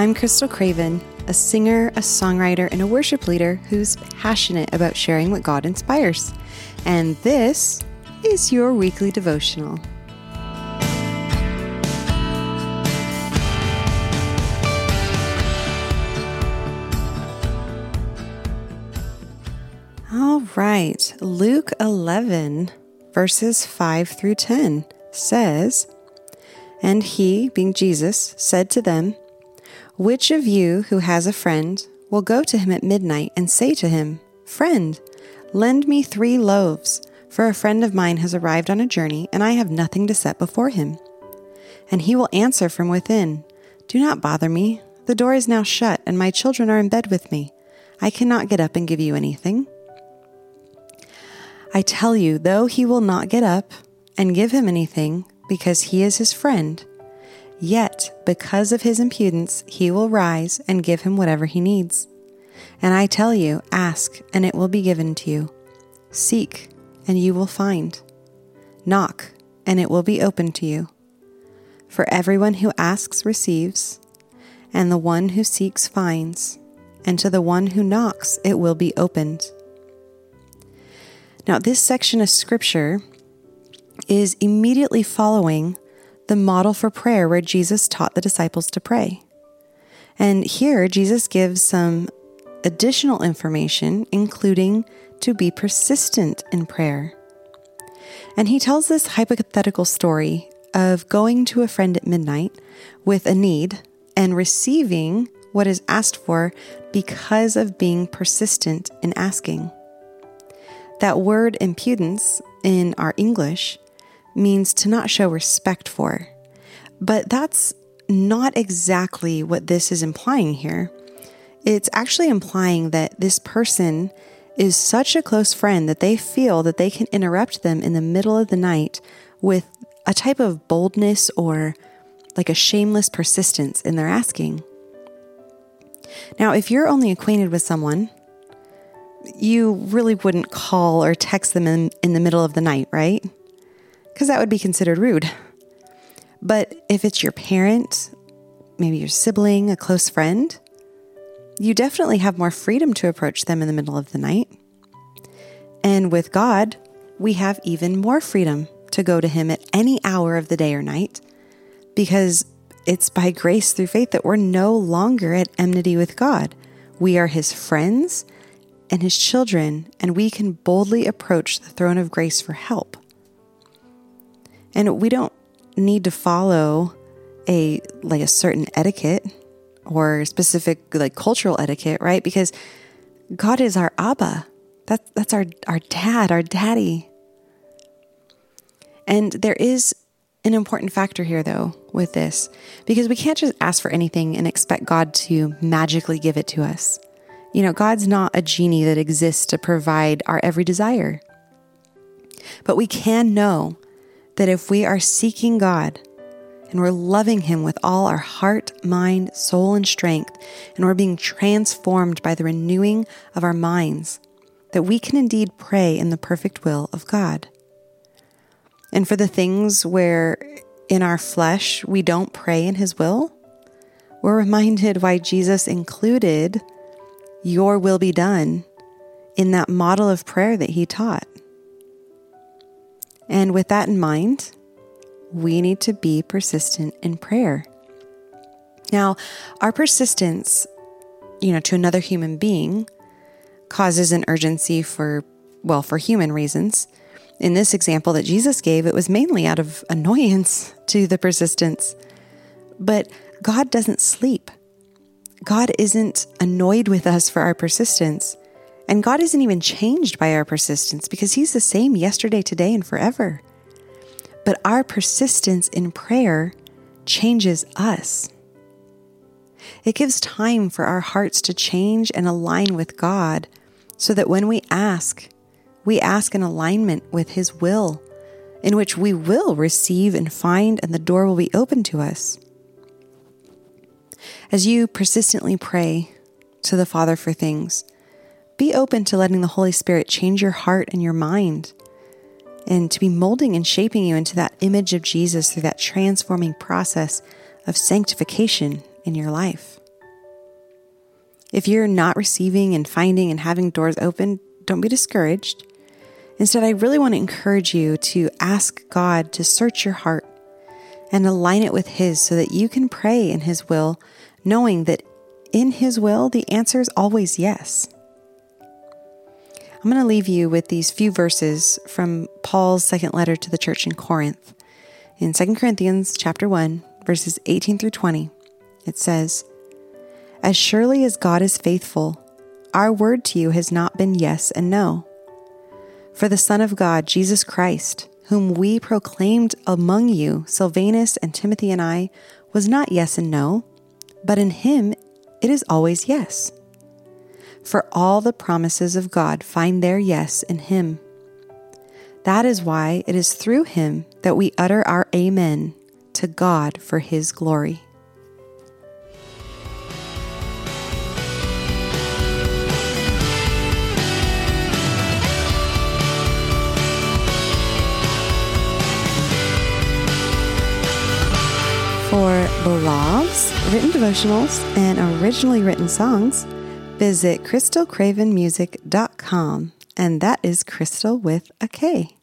I'm Krystal Craven, a singer, a songwriter, and a worship leader who's passionate about sharing what God inspires. And this is your weekly devotional. All right, Luke 11, verses 5 through 10 says, And he, being Jesus, said to them, Which of you who has a friend will go to him at midnight and say to him, Friend, lend me three loaves, for a friend of mine has arrived on a journey, and I have nothing to set before him? And he will answer from within, Do not bother me. The door is now shut, and my children are in bed with me. I cannot get up and give you anything. I tell you, though he will not get up and give him anything because he is his friend, yet because of his impudence, he will rise and give him whatever he needs. And I tell you, ask, and it will be given to you. Seek, and you will find. Knock, and it will be opened to you. For everyone who asks receives, and the one who seeks finds, and to the one who knocks it will be opened. Now, this section of scripture is immediately following the model for prayer where Jesus taught the disciples to pray. And here, Jesus gives some additional information, including to be persistent in prayer. And he tells this hypothetical story of going to a friend at midnight with a need and receiving what is asked for because of being persistent in asking. That word impudence in our English means to not show respect for. But that's not exactly what this is implying here. It's actually implying that this person is such a close friend that they feel that they can interrupt them in the middle of the night with a type of boldness or like a shameless persistence in their asking. Now, if you're only acquainted with someone you really wouldn't call or text them in, in the middle of the night, right? Because that would be considered rude. But if it's your parent, maybe your sibling, a close friend, you definitely have more freedom to approach them in the middle of the night. And with God, we have even more freedom to go to Him at any hour of the day or night because it's by grace through faith that we're no longer at enmity with God. We are His friends and his children, and we can boldly approach the throne of grace for help. And we don't need to follow a like a certain etiquette or specific like cultural etiquette, right? Because God is our Abba. That, that's our, our dad, our daddy. And there is an important factor here, though, with this, because we can't just ask for anything and expect God to magically give it to us. You know, God's not a genie that exists to provide our every desire. But we can know that if we are seeking God and we're loving Him with all our heart, mind, soul, and strength, and we're being transformed by the renewing of our minds, that we can indeed pray in the perfect will of God. And for the things where in our flesh we don't pray in His will, we're reminded why Jesus included your will be done in that model of prayer that he taught. And with that in mind, we need to be persistent in prayer. Now, our persistence, you know, to another human being causes an urgency for, well, for human reasons. In this example that Jesus gave, it was mainly out of annoyance to the persistence. But God doesn't sleep. God isn't annoyed with us for our persistence. And God isn't even changed by our persistence because He's the same yesterday, today, and forever. But our persistence in prayer changes us. It gives time for our hearts to change and align with God so that when we ask, we ask in alignment with His will, in which we will receive and find, and the door will be open to us. As you persistently pray to the Father for things, be open to letting the Holy Spirit change your heart and your mind and to be molding and shaping you into that image of Jesus through that transforming process of sanctification in your life. If you're not receiving and finding and having doors open, don't be discouraged. Instead, I really want to encourage you to ask God to search your heart and align it with His so that you can pray in His will, knowing that in His will, the answer is always yes. I'm going to leave you with these few verses from Paul's second letter to the church in Corinth. In 2 Corinthians chapter 1, verses 18 through 20, it says, As surely as God is faithful, our word to you has not been yes and no. For the Son of God, Jesus Christ, whom we proclaimed among you, Silvanus and Timothy and I, was not yes and no, but in him it is always yes. For all the promises of God find their yes in him. That is why it is through him that we utter our Amen to God for his glory. For blogs, written devotionals, and originally written songs, visit krystalcravenmusic.com. And that is Krystal with a K.